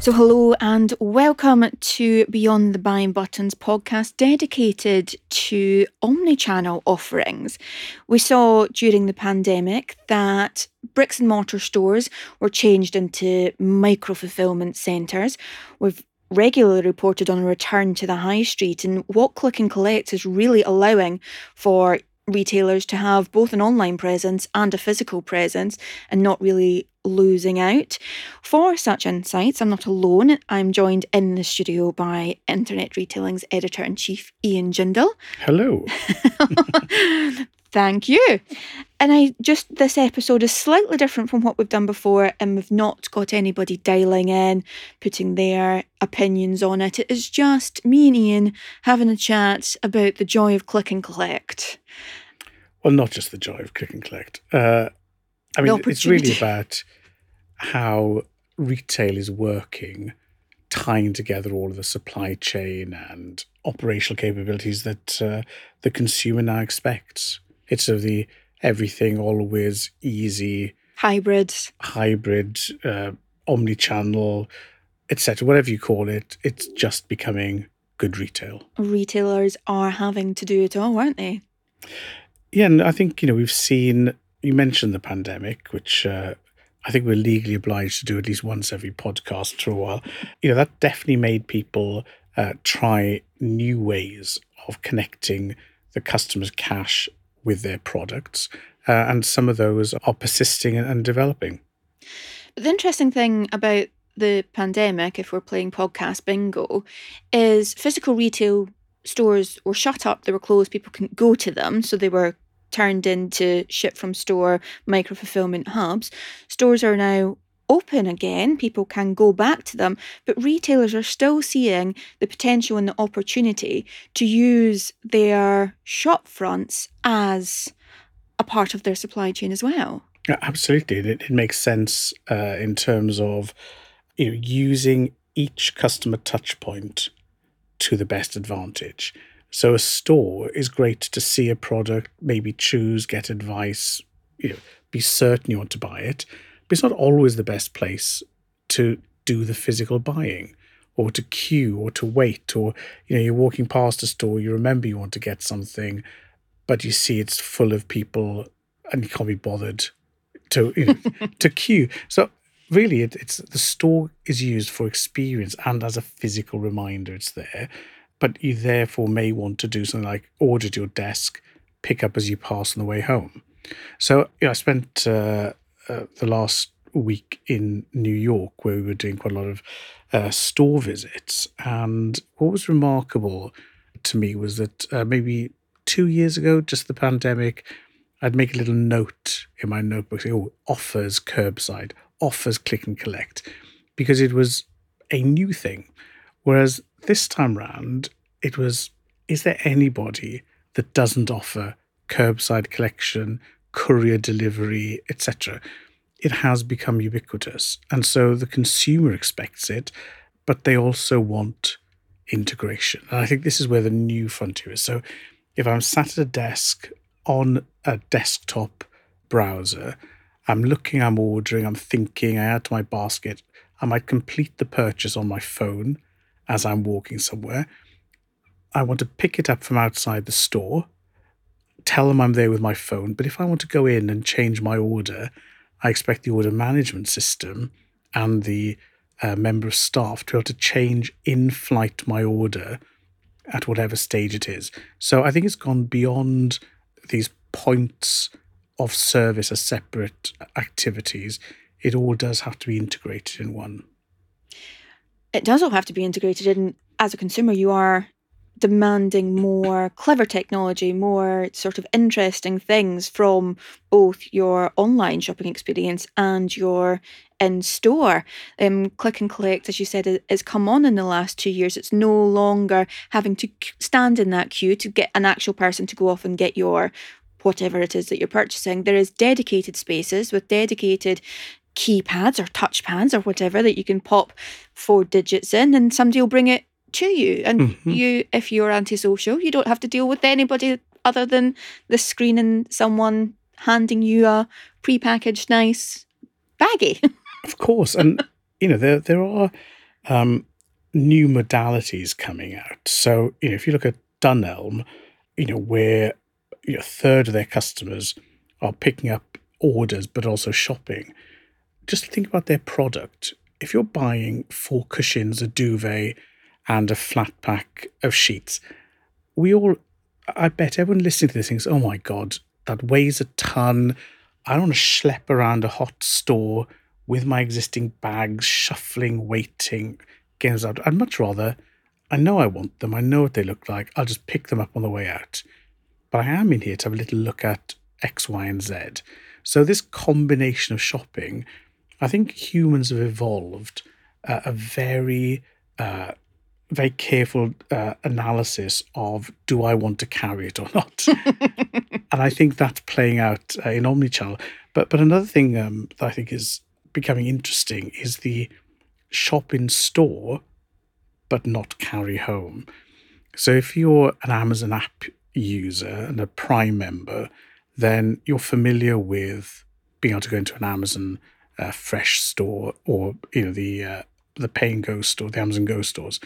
So, hello and welcome to Beyond the Buying Buttons podcast dedicated to omni channel offerings. We saw during the pandemic that bricks and mortar stores were changed into micro fulfillment centres. We've regularly reported on a return to the high street, and what Click and Collect is really allowing for retailers to have both an online presence and a physical presence and not really losing out. For such insights, I'm not alone. I'm joined in the studio by Internet Retailing's editor in chief, Ian Jindal. Hello. Thank you. And I just, this episode is slightly different from what we've done before, and we've not got anybody dialing in, putting their opinions on it. It is just me and Ian having a chat about the joy of click and collect. Well, not just the joy of click and collect. Uh, I mean, it's really about how retail is working, tying together all of the supply chain and operational capabilities that uh, the consumer now expects. It's of the everything, always easy, hybrid, hybrid, uh, omni-channel, etc. Whatever you call it, it's just becoming good retail. Retailers are having to do it all, aren't they? Yeah, and I think you know we've seen. You mentioned the pandemic, which uh, I think we're legally obliged to do at least once every podcast for a while. You know that definitely made people uh, try new ways of connecting the customer's cash with their products, uh, and some of those are persisting and developing. The interesting thing about the pandemic, if we're playing podcast bingo, is physical retail stores were shut up, they were closed, people couldn't go to them, so they were turned into ship from store micro fulfillment hubs. Stores are now open again, people can go back to them, but retailers are still seeing the potential and the opportunity to use their shop fronts as a part of their supply chain as well. Absolutely. It, it makes sense uh, in terms of you know, using each customer touch point to the best advantage. So a store is great to see a product, maybe choose, get advice, you know, be certain you want to buy it. But it's not always the best place to do the physical buying or to queue or to wait or you know you're walking past a store you remember you want to get something but you see it's full of people and you can't be bothered to you know, to queue so really it, it's the store is used for experience and as a physical reminder it's there but you therefore may want to do something like order your desk, pick up as you pass on the way home. So I spent uh, uh, the last week in New York where we were doing quite a lot of uh, store visits. And what was remarkable to me was that uh, maybe two years ago, just the pandemic, I'd make a little note in my notebook saying, oh, offers curbside, offers click and collect, because it was a new thing. Whereas this time round, it was is there anybody that doesn't offer curbside collection, courier delivery, etc.? It has become ubiquitous. And so the consumer expects it, but they also want integration. And I think this is where the new frontier is. So if I'm sat at a desk on a desktop browser, I'm looking, I'm ordering, I'm thinking, I add to my basket, I might complete the purchase on my phone as I'm walking somewhere. I want to pick it up from outside the store, tell them I'm there with my phone. But if I want to go in and change my order, I expect the order management system and the uh, member of staff to be able to change in flight my order at whatever stage it is. So I think it's gone beyond these points of service as separate activities. It all does have to be integrated in one. It does all have to be integrated in. As a consumer, you are demanding more clever technology, more sort of interesting things from both your online shopping experience and your in store. Um, click and collect, as you said, has come on in the last two years. It's no longer having to stand in that queue to get an actual person to go off and get your whatever it is that you're purchasing. There is dedicated spaces with dedicated keypads or touchpads or whatever that you can pop four digits in and somebody will bring it to you. And mm-hmm. you, if you're antisocial, you don't have to deal with anybody other than the screen and someone handing you a prepackaged nice baggie. of course, and you know there there are um, new modalities coming out. So, you know, if you look at Dunelm, you know, where you know, a third of their customers are picking up orders but also shopping, just think about their product. If you're buying four cushions, a duvet, and a flat pack of sheets, we all, I bet everyone listening to this thinks, oh my God, that weighs a ton. I don't want to schlep around a hot store with my existing bags, shuffling, waiting, getting out. I'd much rather, I know I want them, I know what they look like, I'll just pick them up on the way out. But I am in here to have a little look at X, Y, and Z. So, this combination of shopping, I think humans have evolved uh, a very, uh, very careful uh, analysis of do I want to carry it or not? and I think that's playing out uh, in omnichannel. But but another thing um, that I think is becoming interesting is the shop in store, but not carry home. So if you're an Amazon app user and a Prime member, then you're familiar with being able to go into an Amazon uh, Fresh store or you know the uh, the Pay and Go store, the Amazon Go stores.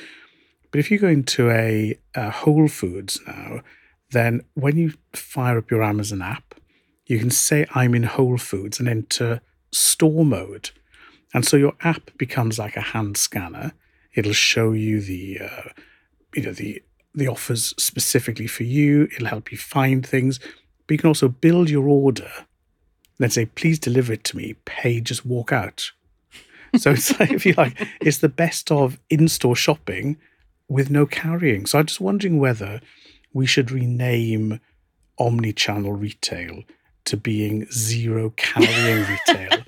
But if you go into a, a Whole Foods now, then when you fire up your Amazon app, you can say I'm in Whole Foods and enter store mode. And so your app becomes like a hand scanner. It'll show you the, uh, you know, the the offers specifically for you. It'll help you find things, but you can also build your order. Then say, please deliver it to me. Pay, just walk out. So it's like, if you like, it's the best of in-store shopping with no carrying. So I'm just wondering whether we should rename omni-channel retail to being zero carrying retail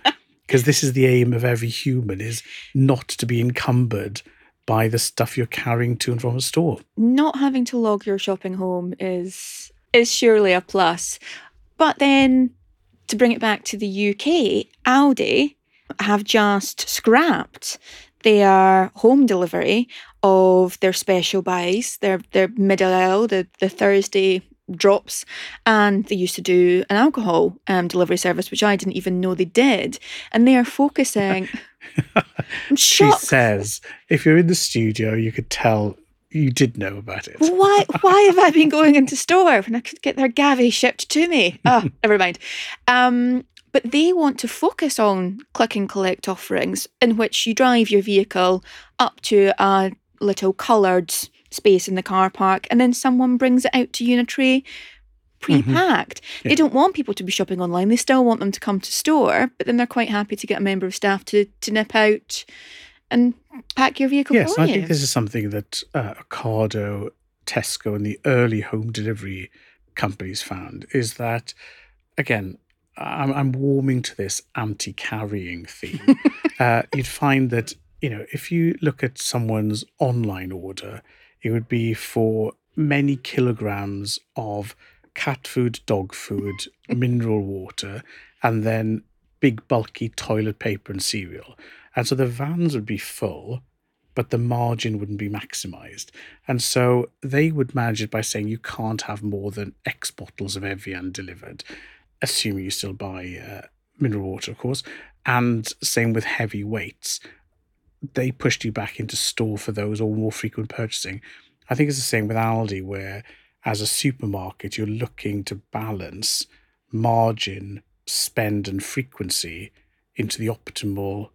because this is the aim of every human is not to be encumbered by the stuff you're carrying to and from a store. Not having to log your shopping home is is surely a plus. But then to bring it back to the UK, Aldi have just scrapped their home delivery of their special buys, their their middle aisle, the, the Thursday drops and they used to do an alcohol um, delivery service which i didn't even know they did. And they are focusing I'm she says if you're in the studio you could tell you did know about it why why have i been going into store when i could get their gavi shipped to me oh never mind um, but they want to focus on click and collect offerings in which you drive your vehicle up to a little coloured space in the car park and then someone brings it out to you in a tray pre-packed. Mm-hmm. Yeah. They don't want people to be shopping online. They still want them to come to store, but then they're quite happy to get a member of staff to to nip out and pack your vehicle yes, for I think this is something that uh, Ocado, Tesco, and the early home delivery companies found is that again. I'm, I'm warming to this anti-carrying theme. uh, you'd find that you know if you look at someone's online order, it would be for many kilograms of cat food, dog food, mineral water, and then big bulky toilet paper and cereal. And so the vans would be full, but the margin wouldn't be maximized. And so they would manage it by saying you can't have more than X bottles of Evian delivered, assuming you still buy uh, mineral water, of course. And same with heavy weights they pushed you back into store for those or more frequent purchasing. I think it's the same with Aldi, where as a supermarket, you're looking to balance margin, spend, and frequency into the optimal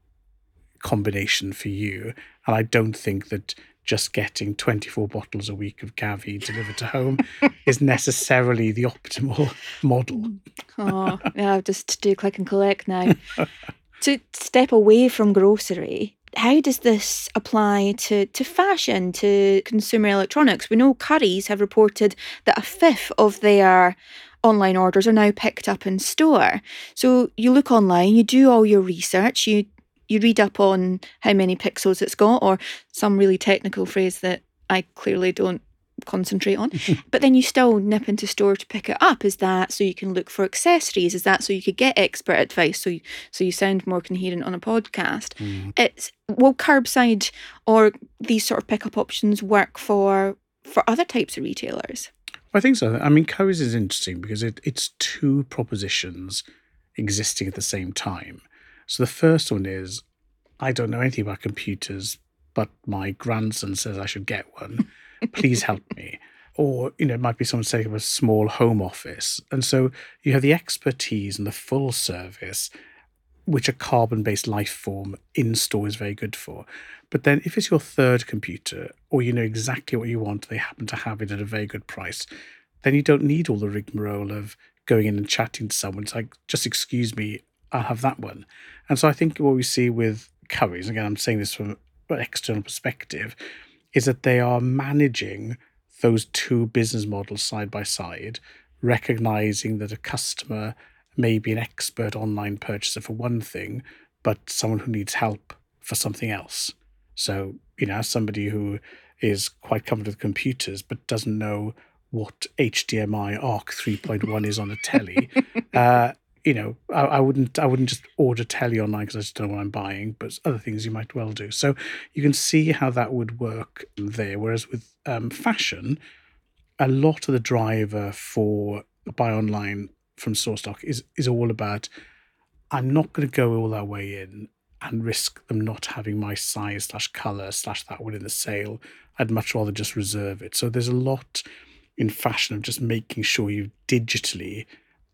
combination for you. And I don't think that just getting 24 bottles a week of Gavi delivered to home is necessarily the optimal model. oh, yeah, just to do click and collect now. to step away from grocery, how does this apply to, to fashion, to consumer electronics? We know Currys have reported that a fifth of their online orders are now picked up in store. So you look online, you do all your research, you you read up on how many pixels it's got, or some really technical phrase that I clearly don't concentrate on. but then you still nip into store to pick it up. Is that so you can look for accessories? Is that so you could get expert advice? So you, so you sound more coherent on a podcast. Mm. It's will curbside or these sort of pickup options work for for other types of retailers? I think so. I mean, Currys is interesting because it, it's two propositions existing at the same time. So the first one is I don't know anything about computers, but my grandson says I should get one. Please help me. Or, you know, it might be someone setting up a small home office. And so you have the expertise and the full service, which a carbon based life form in store is very good for. But then if it's your third computer, or you know exactly what you want, they happen to have it at a very good price, then you don't need all the rigmarole of going in and chatting to someone. It's like, just excuse me, I'll have that one. And so I think what we see with Currys, again, I'm saying this from an external perspective, is that they are managing those two business models side by side, recognizing that a customer may be an expert online purchaser for one thing, but someone who needs help for something else. So, you know, somebody who is quite comfortable with computers but doesn't know what HDMI ARC 3.1 is on a telly, uh, you know, I, I, wouldn't I wouldn't just order telly online because I just don't know what I'm buying, but other things you might well do. So you can see how that would work there. Whereas with um, fashion, a lot of the driver for buy online from StoreStock is is all about I'm not going to go all that way in and risk them not having my size slash color slash that one in the sale. I'd much rather just reserve it. So there's a lot in fashion of just making sure you've digitally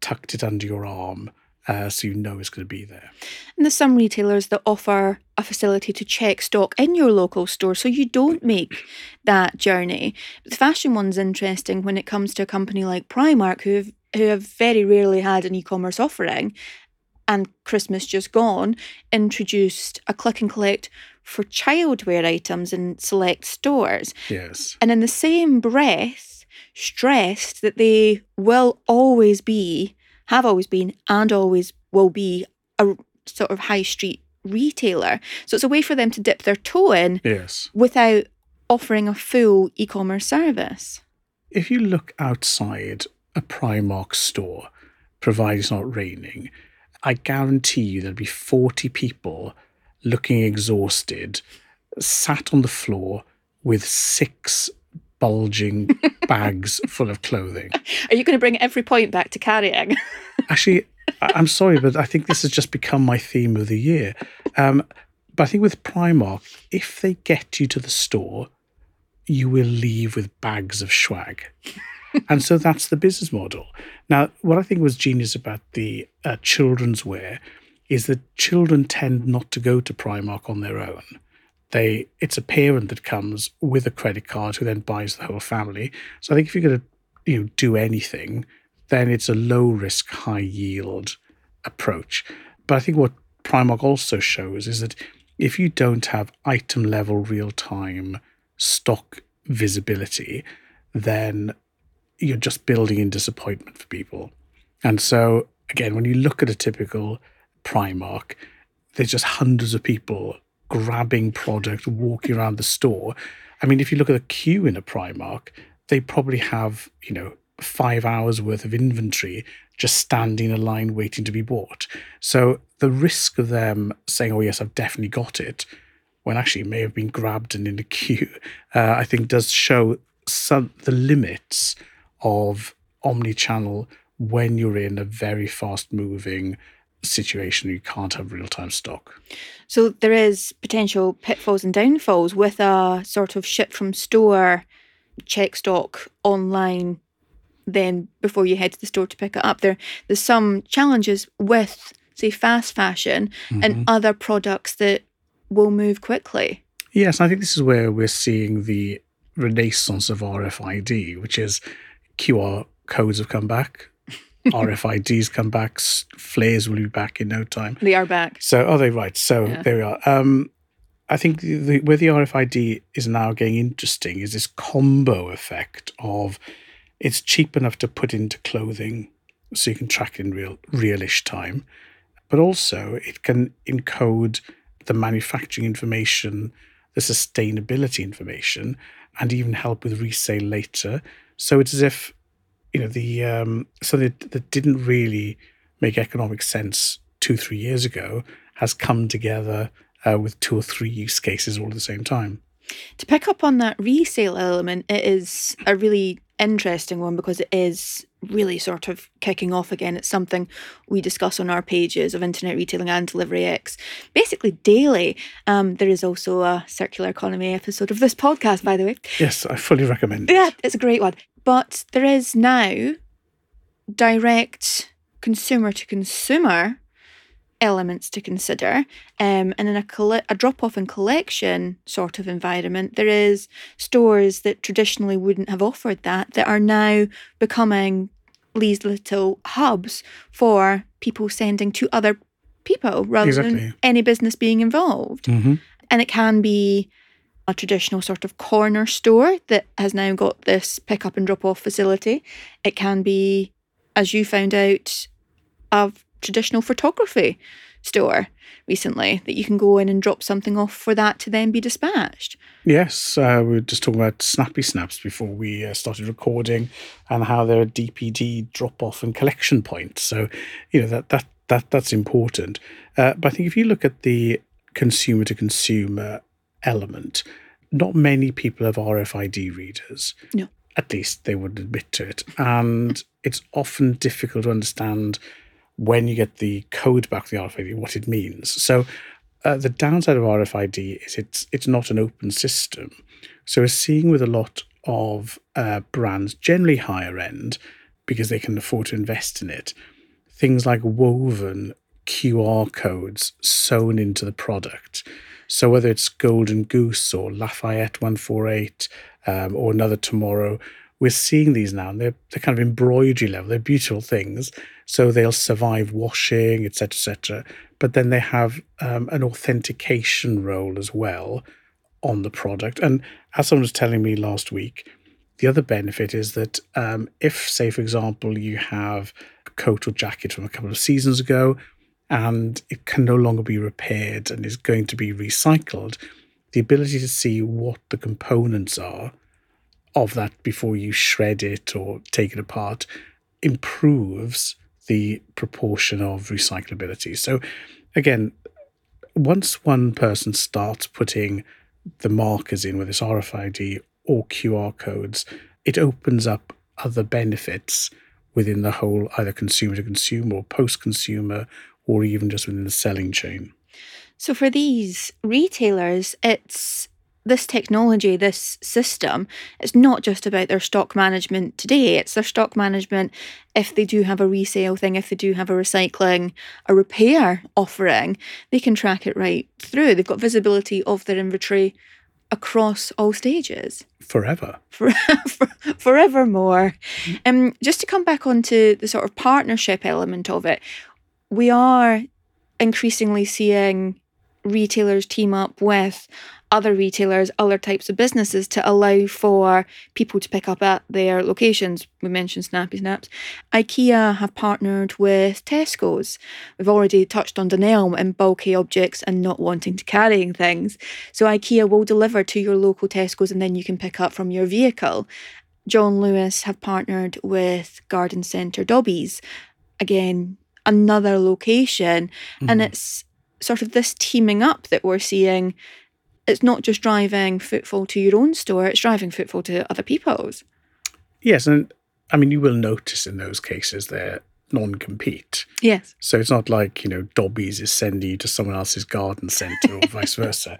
tucked it under your arm uh, so you know it's going to be there. And there's some retailers that offer a facility to check stock in your local store so you don't make that journey. But the fashion one's interesting when it comes to a company like Primark, who have, who have very rarely had an e commerce offering, and Christmas just gone, introduced a click and collect for childwear items in select stores. Yes. And in the same breath, stressed that they will always be, have always been, and always will be a sort of high street retailer. So it's a way for them to dip their toe in yes. without offering a full e commerce service. If you look outside a Primark store, provided it's not raining, I guarantee you there'll be 40 people looking exhausted, sat on the floor with six bulging bags full of clothing. Are you going to bring every point back to carrying? Actually, I'm sorry, but I think this has just become my theme of the year. Um, but I think with Primark, if they get you to the store, you will leave with bags of swag. and so that's the business model. Now, what I think was genius about the uh, children's wear is that children tend not to go to Primark on their own they it's a parent that comes with a credit card who then buys the whole family. So I think if you're going to you know do anything, then it's a low risk, high yield approach. But I think what Primark also shows is that if you don't have item level real time stock visibility, then you're just building in disappointment for people. And so again, when you look at a typical Primark, there's just hundreds of people grabbing product, walking around the store. I mean, if you look at the queue in a Primark, they probably have, you know, five hours worth of inventory just standing in a line waiting to be bought. So the risk of them saying, oh, yes, I've definitely got it, when actually it may have been grabbed and in a queue, uh, I think does show some the limits of omni-channel when you're in a very fast moving situation you can't have real time stock. So there is potential pitfalls and downfalls with a sort of ship from store check stock online then before you head to the store to pick it up. There there's some challenges with say fast fashion mm-hmm. and other products that will move quickly. Yes, I think this is where we're seeing the renaissance of RFID, which is QR codes have come back RFIDs come back. Flares will be back in no time. They are back. So, are they right? So yeah. there we are. Um, I think the, the, where the RFID is now getting interesting is this combo effect of it's cheap enough to put into clothing, so you can track in real realish time, but also it can encode the manufacturing information, the sustainability information, and even help with resale later. So it's as if you know the um, something that didn't really make economic sense two three years ago has come together uh, with two or three use cases all at the same time. To pick up on that resale element, it is a really interesting one because it is really sort of kicking off again. It's something we discuss on our pages of Internet Retailing and Delivery X basically daily. Um, there is also a circular economy episode of this podcast, by the way. Yes, I fully recommend it. Yeah, it's a great one. But there is now direct consumer to consumer elements to consider. Um, and in a, coll- a drop off and collection sort of environment, there is stores that traditionally wouldn't have offered that that are now becoming these little hubs for people sending to other people rather Exactly. than any business being involved. hmm And it can be a traditional sort of corner store that has now got this pick up and drop off facility. It can be, as you found out, a traditional photography store recently that you can go in and drop something off for that to then be dispatched. Yes, uh, we were just talking about Snappy Snaps before we uh, started recording, and how they're a DPD drop-off and collection point. So, you know that that that that's important. Uh, but I think if you look at the consumer to consumer element, not many people have RFID readers. No. At least they would admit to it, and it's often difficult to understand when you get the code back the RFID what it means. So uh, the downside of RFID is it's it's not an open system. So we're seeing with a lot of uh, brands, generally higher end, because they can afford to invest in it, things like woven QR codes sewn into the product. So whether it's Golden Goose or Lafayette 148 um, or another tomorrow, we're seeing these now and they're, they're kind of embroidery level. They're beautiful things. So they'll survive washing, etc., etc. But then they have um, an authentication role as well on the product. And as someone was telling me last week, the other benefit is that um, if, say, for example, you have a coat or jacket from a couple of seasons ago and it can no longer be repaired and is going to be recycled, the ability to see what the components are of that before you shred it or take it apart improves the proportion of recyclability. So, again, once one person starts putting the markers in, whether it's RFID or QR codes, it opens up other benefits within the whole either consumer to consumer or post consumer or even just within the selling chain. So for these retailers, it's this technology, this system, it's not just about their stock management today, it's their stock management if they do have a resale thing, if they do have a recycling, a repair offering, they can track it right through. They've got visibility of their inventory across all stages Forever. for, for, forevermore. Um, just to come back onto the sort of partnership element of it, we are increasingly seeing retailers team up with other retailers, other types of businesses to allow for people to pick up at their locations. We mentioned Snappy Snaps. IKEA have partnered with Tesco's. We've already touched on Dunelm and bulky objects and not wanting to carrying things. So IKEA will deliver to your local Tesco's and then you can pick up from your vehicle. John Lewis have partnered with Garden Centre Dobbies. Again, another location. And it's sort of this teaming up that we're seeing. It's not just driving footfall to your own store, it's driving footfall to other people's. Yes, and I mean, you will notice in those cases they're non compete. Yes. So it's not like, you know, Dobbies is sending you to someone else's garden centre or vice versa.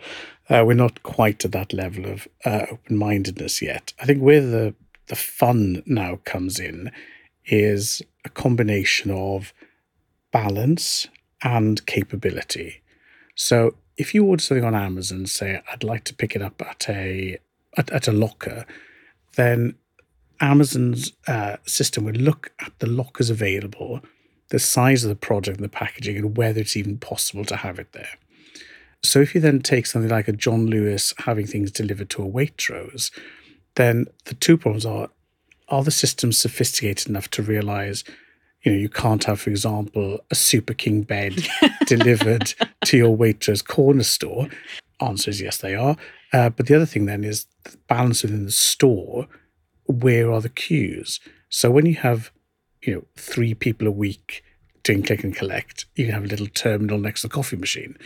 Uh, we're not quite at that level of uh, open mindedness yet. I think where the, the fun now comes in is a combination of balance and capability. So if you order something on Amazon, say, I'd like to pick it up at a at, at a locker, then Amazon's uh, system would look at the lockers available, the size of the product and the packaging, and whether it's even possible to have it there. So if you then take something like a John Lewis having things delivered to a Waitrose, then the two problems are: are the systems sophisticated enough to realize, you know, you can't have, for example, a Super King bed delivered to your Waitrose corner store? Answer is yes, they are. Uh, but the other thing then is the balance within the store. Where are the queues? So when you have, you know, three people a week doing click and collect, you can have a little terminal next to the coffee machine.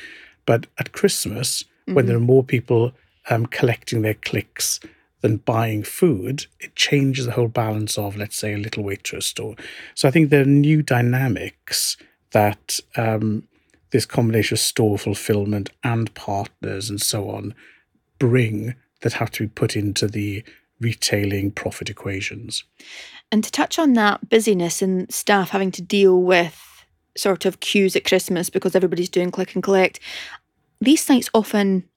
But at Christmas, when there are more people um, collecting their clicks than buying food, it changes the whole balance of, let's say, a little Waitrose store. So I think there are new dynamics that um, this combination of store fulfillment and partners and so on bring that have to be put into the retailing profit equations. And to touch on that busyness and staff having to deal with sort of queues at Christmas because everybody's doing click and collect, these sites often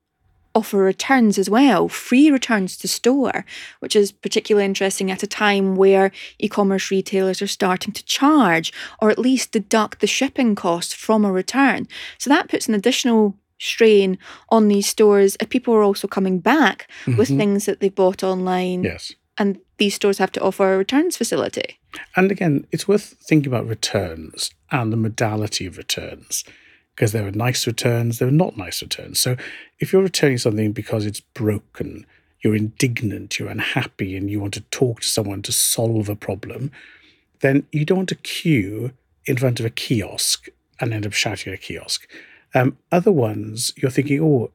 offer returns as well, free returns to store, which is particularly interesting at a time where e commerce retailers are starting to charge or at least deduct the shipping costs from a return. So that puts an additional strain on these stores if people are also coming back mm-hmm. with things that they've bought online. Yes. And these stores have to offer a returns facility. And again, it's worth thinking about returns and the modality of returns because there are nice returns, there are not nice returns. So if you're returning something because it's broken, you're indignant, you're unhappy, and you want to talk to someone to solve a problem, then you don't want to queue in front of a kiosk and end up shouting at a kiosk. Um, other ones, you're thinking, oh,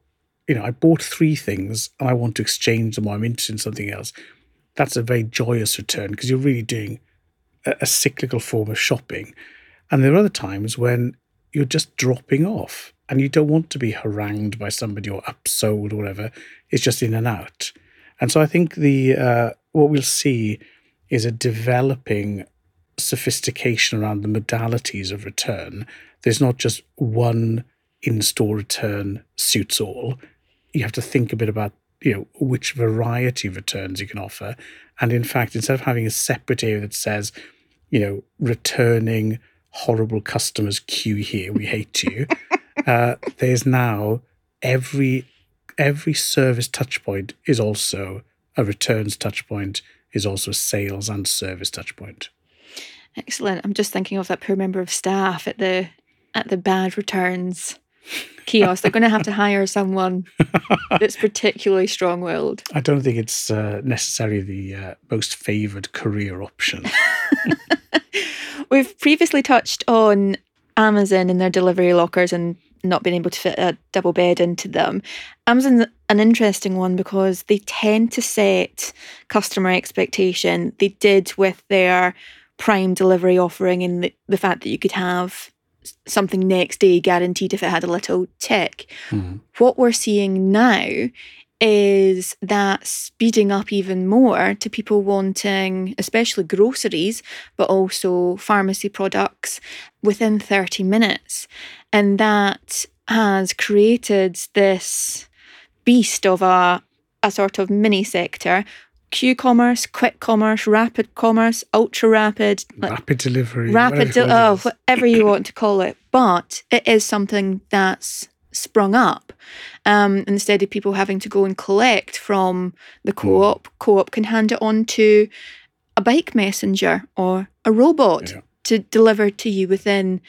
you know, I bought three things and I want to exchange them or I'm interested in something else. That's a very joyous return because you're really doing a, a cyclical form of shopping. And there are other times when you're just dropping off and you don't want to be harangued by somebody or upsold or whatever. It's just in and out. And so I think the uh, what we'll see is a developing sophistication around the modalities of return. There's not just one in-store return suits all. You have to think a bit about you know which variety of returns you can offer, and in fact, instead of having a separate area that says, you know, returning horrible customers queue here, we hate you. uh, there's now every every service touchpoint is also a returns touchpoint, is also a sales and service touchpoint. Excellent. I'm just thinking of that poor member of staff at the at the bad returns kiosk. They're going to have to hire someone that's particularly strong willed. I don't think it's uh, necessarily the uh, most favoured career option. We've previously touched on Amazon and their delivery lockers and not being able to fit a double bed into them. Amazon's an interesting one because they tend to set customer expectation. They did with their prime delivery offering and the, the fact that you could have something next day guaranteed if it had a little tick. Mm-hmm. What we're seeing now is that speeding up even more to people wanting, especially groceries, but also pharmacy products within 30 minutes. And that has created this beast of a, a sort of mini sector Q commerce, quick commerce, rapid commerce, ultra rapid, rapid delivery, rapid, de- oh, whatever you want to call it. But it is something that's sprung up. Um, instead of people having to go and collect from the co op, mm. co op can hand it on to a bike messenger or a robot yeah. to deliver to you within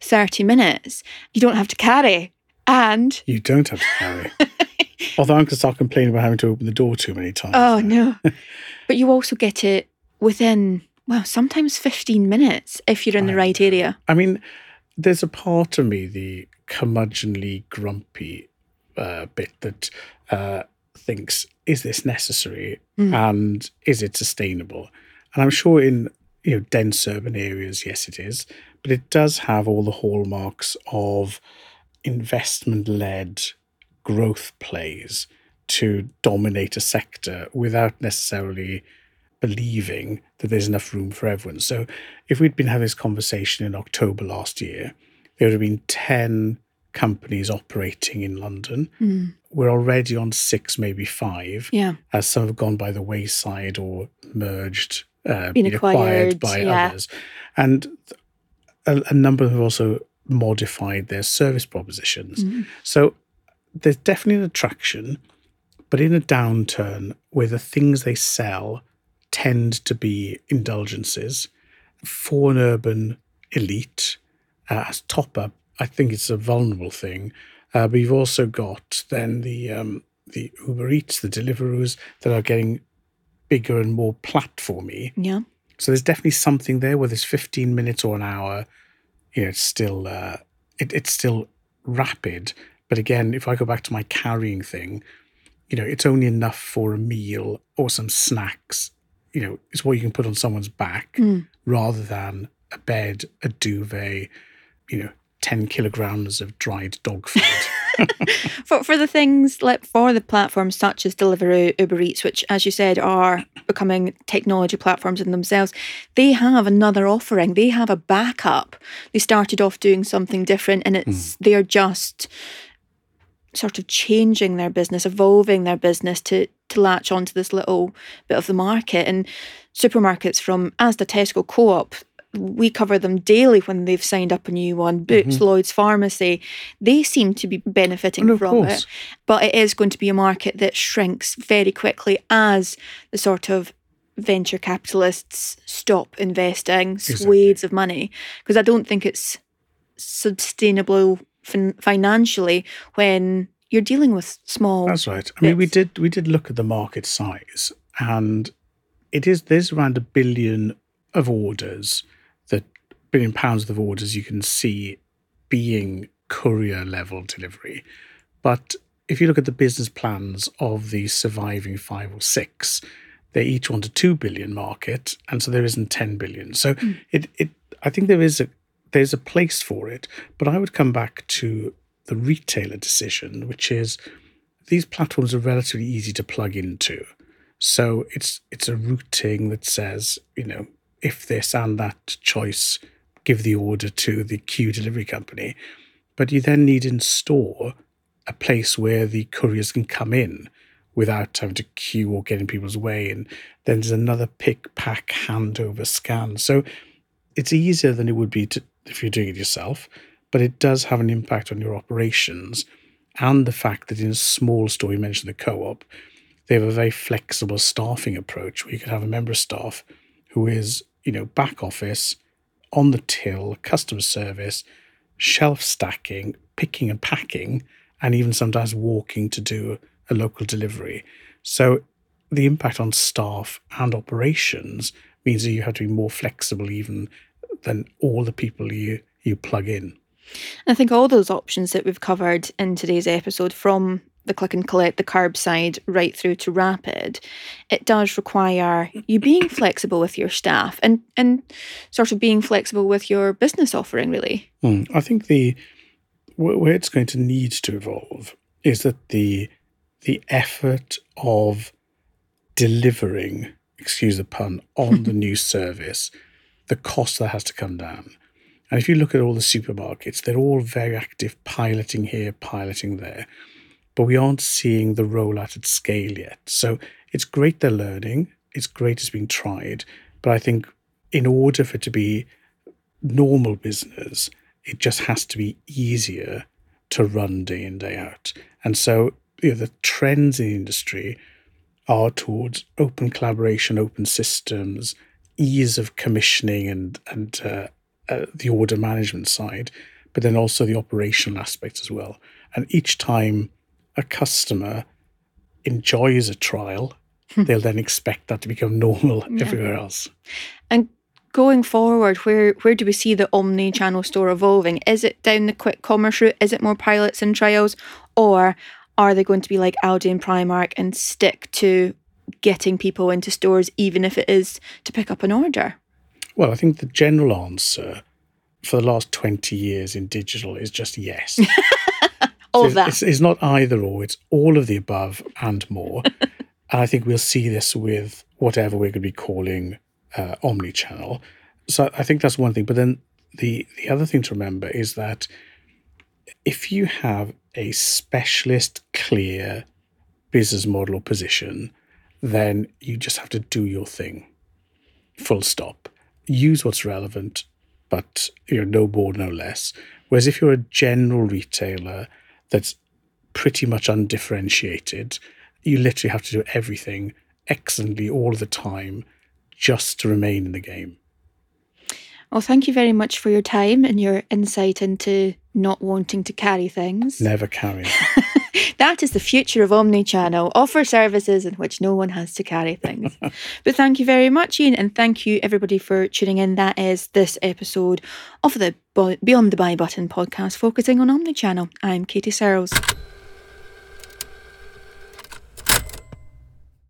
30 minutes. You don't have to carry. And you don't have to carry. Although I'm going to start complaining about having to open the door too many times. Oh, no. but you also get it within, well, sometimes 15 minutes if you're in the I right area. I mean, there's a part of me, the curmudgeonly, grumpy uh, bit that uh, thinks, is this necessary? Mm. And is it sustainable? And I'm sure in you know dense urban areas, yes, it is. But it does have all the hallmarks of investment led growth plays to dominate a sector without necessarily believing that there's enough room for everyone. So if we'd been having this conversation in October last year, there would have been 10 companies operating in London. Mm. We're already on six, maybe five, yeah. as some have gone by the wayside or merged, uh, been, been acquired, acquired, by yeah. others. And a, a, number have also modified their service propositions. Mm. So there's definitely an attraction, but in a downturn where the things they sell tend to be indulgences for an urban elite uh, as top up, I think it's a vulnerable thing. Uh, but you've also got then the um, the Uber Eats, the Deliveroo's that are getting bigger and more platformy. Yeah. So there's definitely something there where there's 15 minutes or an hour. You know, it's still uh, it, it's still rapid, but again, if I go back to my carrying thing, you know, it's only enough for a meal or some snacks. You know, it's what you can put on someone's back Mm. rather than a bed, a duvet, you know, 10 kilograms of dried dog food. for for the things like for the platforms such as Deliveroo, Uber Eats, which as you said are becoming technology platforms in themselves, they have another offering. They have a backup. They started off doing something different, and it's hmm. they're just sort of changing their business, evolving their business to to latch onto this little bit of the market. And supermarkets from Asda, Tesco, Co-op, we cover them daily when they've signed up a new one. Boots, mm-hmm. Lloyd's Pharmacy, they seem to be benefiting oh, And from course. it. But it is going to be a market that shrinks very quickly as the sort of venture capitalists stop investing Exactly. swathes of money. Because I don't think it's sustainable fin- financially when you're dealing with small. That's right. I mean, we did we did look at the market size, and it is there's around a billion of orders, billion pounds of orders you can see being courier level delivery. But if you look at the business plans of the surviving five or six, they each want a two billion market, and so there isn't ten billion. So hmm. it it I think there is a there's a place for it, but I would come back to the retailer decision, which is these platforms are relatively easy to plug into. So it's it's a routing that says, you know, if this and that choice, give the order to the queue delivery company. But you then need in store a place where the couriers can come in without having to queue or get in people's way. And then there's another pick, pack, handover, scan. So it's easier than it would be to, if you're doing it yourself, but it does have an impact on your operations. And the fact that in a small store, you mentioned the co op, they have a very flexible staffing approach where you could have a member of staff who is, you know, back office, on the till, customer service, shelf stacking, picking and packing, and even sometimes walking to do a local delivery. So the impact on staff and operations means that you have to be more flexible even than all the people you you plug in. I think all those options that we've covered in today's episode, from the click and collect, the curbside, right through to rapid, it does require you being flexible with your staff and and sort of being flexible with your business offering, really. Hmm. I think the wh- where it's going to need to evolve is that the the effort of delivering, excuse the pun, on the new service, the cost that has to come down. And if you look at all the supermarkets, they're all very active, piloting here, piloting there, but we aren't seeing the rollout at scale yet. So it's great they're learning, it's great it's being tried, but I think in order for it to be normal business, it just has to be easier to run day in, day out. And so you know, the trends in the industry are towards open collaboration, open systems, ease of commissioning and, and uh, uh, the order management side, but then also the operational aspects as well. And each time a customer enjoys a trial, hmm. they'll then expect that to become normal everywhere else. And going forward, where where do we see the omni-channel store evolving? Is it down the quick commerce route? Is it more pilots and trials, or are they going to be like Aldi and Primark and stick to getting people into stores, even if it is to pick up an order? Well, I think the general answer for the last 20 years in digital is just yes. All So of that. It's, it's not either or, it's all of the above and more. and I think we'll see this with whatever we're going to be calling uh, omni-channel. So I think that's one thing. But then the, the other thing to remember is that if you have a specialist, clear business model or position, then you just have to do your thing. Full stop. Use what's relevant, but you know, no more, no less. Whereas if you're a general retailer that's pretty much undifferentiated, you literally have to do everything excellently all the time just to remain in the game. Well, thank you very much for your time and your insight into not wanting to carry things. Never carry. That is the future of Omnichannel. Offer services in which no one has to carry things. but thank you very much, Ian, and thank you everybody for tuning in. That is this episode of the Beyond the Buy Button podcast focusing on Omnichannel. I'm Katie Searles.